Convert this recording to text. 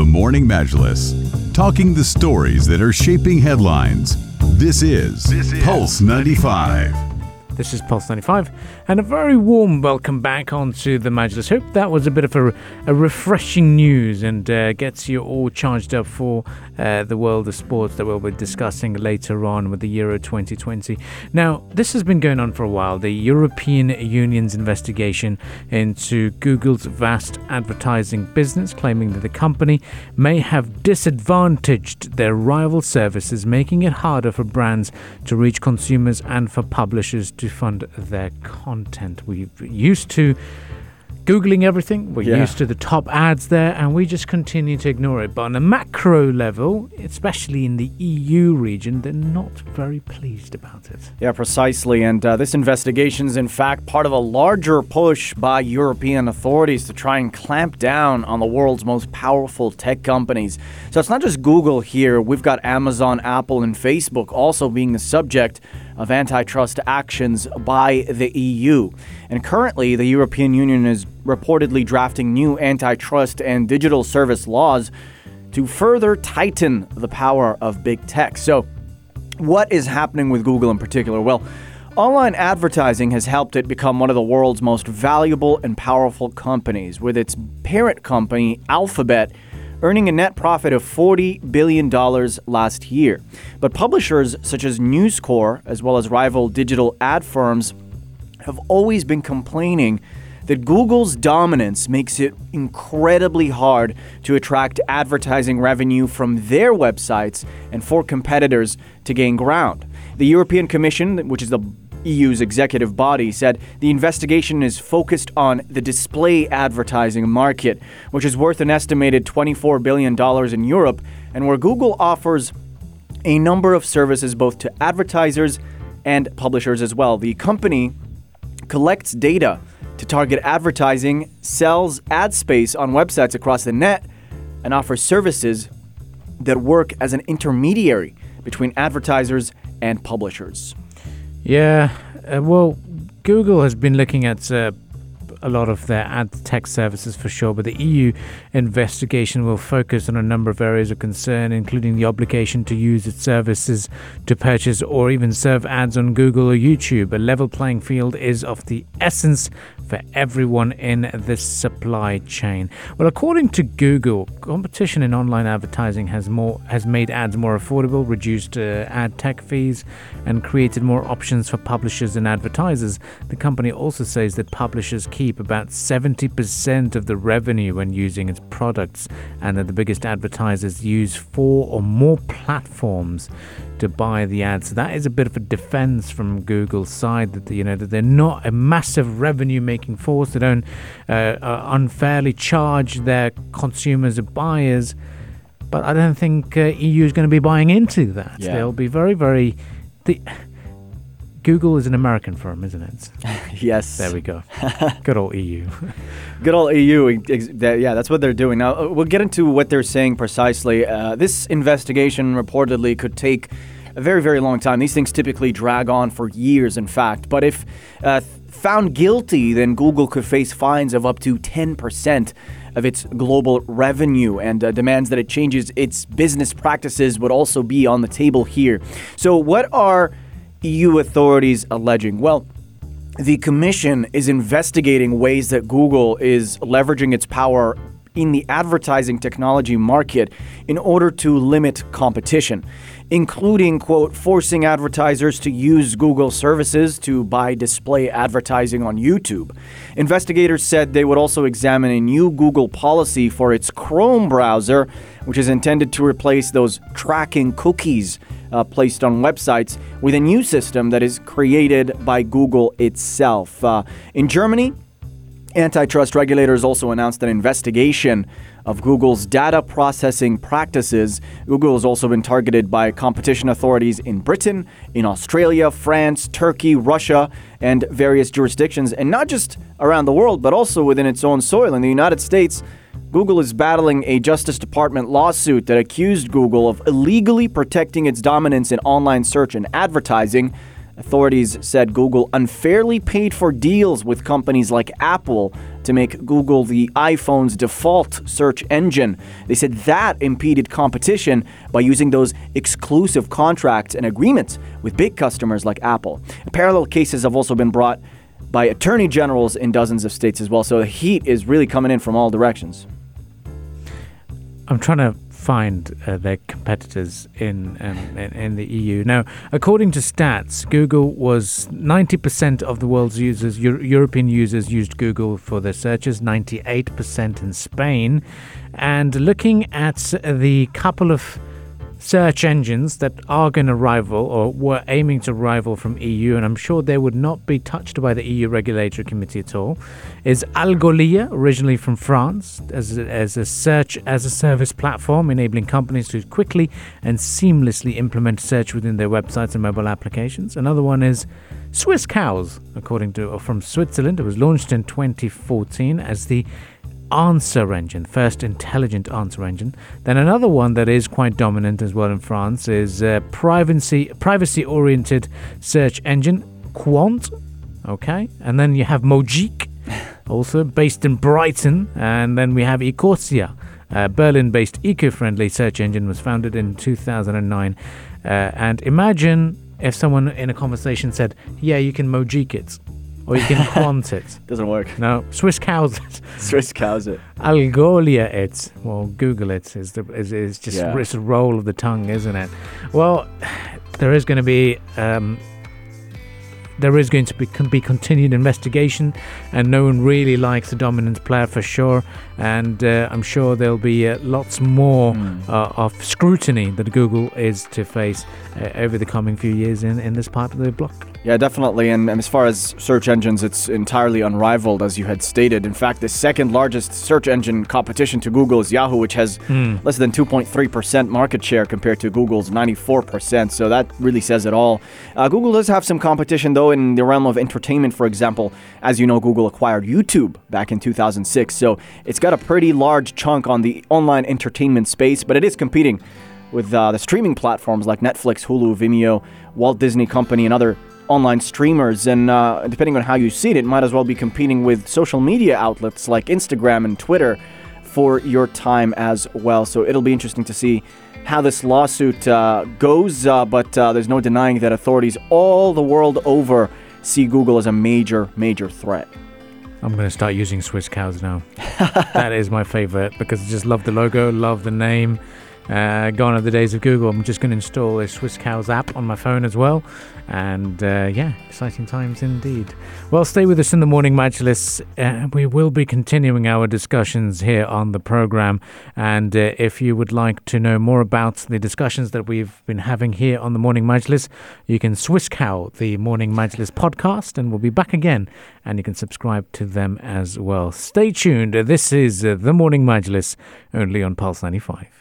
The Morning Majlis, talking the stories that are shaping headlines. This is, this is Pulse 95. This is Pulse 95, and a very warm welcome back onto the Majlis. Hope that was a bit of a, a refreshing news and uh, gets you all charged up for uh, the world of sports that we'll be discussing later on with the Euro 2020. Now, this has been going on for a while the European Union's investigation into Google's vast advertising business, claiming that the company may have disadvantaged their rival services, making it harder for brands to reach consumers and for publishers to fund their content. We've used to Googling everything. We're Yeah. used to the top ads there, and we just continue to ignore it. But on a macro level, especially in the EU region, they're not very pleased about it. Yeah, precisely. And uh, this investigation is, in fact, part of a larger push by European authorities to try and clamp down on the world's most powerful tech companies. So it's not just Google here. We've got Amazon, Apple, and Facebook also being the subject of antitrust actions by the EU. And currently, the European Union is reportedly drafting new antitrust and digital service laws to further tighten the power of big tech. So, what is happening with Google in particular? Well, online advertising has helped it become one of the world's most valuable and powerful companies, with its parent company, Alphabet, earning a net profit of $40 billion last year. But publishers such as News Corp, as well as rival digital ad firms, have always been complaining that Google's dominance makes it incredibly hard to attract advertising revenue from their websites and for competitors to gain ground. The European Commission, which is the EU's executive body, said the investigation is focused on the display advertising market, which is worth an estimated $24 billion in Europe, and where Google offers a number of services both to advertisers and publishers as well. The company collects data to target advertising, sells ad space on websites across the net, and offers services that work as an intermediary between advertisers and publishers. Yeah, uh, well, Google has been looking at uh, a lot of their ad tech services for sure, but the EU investigation will focus on a number of areas of concern, including the obligation to use its services to purchase or even serve ads on Google or YouTube. A level playing field is of the essence for everyone in this supply chain. Well, according to Google, competition in online advertising has more has made ads more affordable, reduced uh, ad tech fees, and created more options for publishers and advertisers. The company also says that publishers keep about 70% of the revenue when using its products, and that the biggest advertisers use four or more platforms to buy the ads. So that is a bit of a defense from Google's side that you know that they're not a massive revenue-making force. They don't uh, uh, unfairly charge their consumers or buyers. But I don't think uh, EU is going to be buying into that. Yeah. They'll be very, very. The, Google is an American firm, isn't it? Yes. There we go. Good old EU. Good old EU. Yeah, that's what they're doing. Now, uh, we'll get into what they're saying precisely. Uh, this investigation reportedly could take a very, very long time. These things typically drag on for years, in fact. But if uh, found guilty, then Google could face fines of up to 10% of its global revenue and uh, demands that it changes its business practices would also be on the table here. So, what are EU authorities alleging? Well, the commission is investigating ways that Google is leveraging its power in the advertising technology market in order to limit competition, including, quote, forcing advertisers to use Google services to buy display advertising on YouTube. Investigators said they would also examine a new Google policy for its Chrome browser, which is intended to replace those tracking cookies uh, placed on websites with a new system that is created by Google itself. Uh, in Germany, antitrust regulators also announced an investigation of Google's data processing practices. Google has also been targeted by competition authorities in Britain, in Australia, France, Turkey, Russia, and various jurisdictions, and not just around the world, but also within its own soil. In the United States, Google is battling a Justice Department lawsuit that accused Google of illegally protecting its dominance in online search and advertising. Authorities said Google unfairly paid for deals with companies like Apple to make Google the iPhone's default search engine. They said that impeded competition by using those exclusive contracts and agreements with big customers like Apple. Parallel cases have also been brought by attorney generals in dozens of states as well. So the heat is really coming in from all directions. I'm trying to find uh, their competitors in, um, in, in the EU. Now, according to stats, Google was 90% of the world's users, Euro- European users, used Google for their searches. 98% in Spain, and looking at the couple of search engines that are going to rival or were aiming to rival from EU, and I'm sure they would not be touched by the EU regulatory committee at all, is Algolia, originally from France, as a, as a search as a service platform, enabling companies to quickly and seamlessly implement search within their websites and mobile applications. Another one is Swiss Cows, according to from Switzerland. It was launched in 2014 as the answer engine, first intelligent answer engine. Then another one that is quite dominant as well in France is uh, privacy privacy oriented search engine Qwant. Okay, and then you have Mojeek, also based in Brighton, and then we have Ecosia. A Berlin-based eco-friendly search engine was founded in 2009. Uh, and imagine if someone in a conversation said, "Yeah, you can Mojeek it." Or you can Qwant it. Doesn't work. No, Swiss cows it. Swiss cows it. Algolia it. Well, Google it is the is, is just Yeah. it's a roll of the tongue, isn't it? Well, there is going to be um, there is going to be can be continued investigation, and no one really likes the dominant player for sure. And uh, I'm sure there'll be uh, lots more uh, of scrutiny that Google is to face uh, over the coming few years in, in this part of the block. Yeah, definitely. And, and as far as search engines, it's entirely unrivaled, as you had stated. In fact, the second largest search engine competition to Google is Yahoo, which has less than 2.3% market share compared to Google's 94%. So that really says it all. Uh, Google does have some competition, though, in the realm of entertainment, for example. As you know, Google acquired YouTube back in 2006. So it's got a pretty large chunk on the online entertainment space, but it is competing with uh, the streaming platforms like Netflix, Hulu, Vimeo, Walt Disney Company, and other online streamers. And uh, depending on how you see it, it might as well be competing with social media outlets like Instagram and Twitter for your time as well. So it'll be interesting to see how this lawsuit uh, goes. Uh, but uh, there's no denying that authorities all the world over see Google as a major, major threat. I'm going to start using Swiss cows now. that is my favorite because I just love the logo, love the name. Uh, gone are the days of Google. I'm just going to install a Swiss Cows app on my phone as well. And uh, yeah, exciting times indeed. Well, stay with us in the morning, Majlis. Uh, we will be continuing our discussions here on the program. And uh, if you would like to know more about the discussions that we've been having here on the Morning Majlis, you can Swiss Cow the Morning Majlis podcast, and we'll be back again. And you can subscribe to them as well. Stay tuned. This is uh, the Morning Majlis, only on Pulse 95.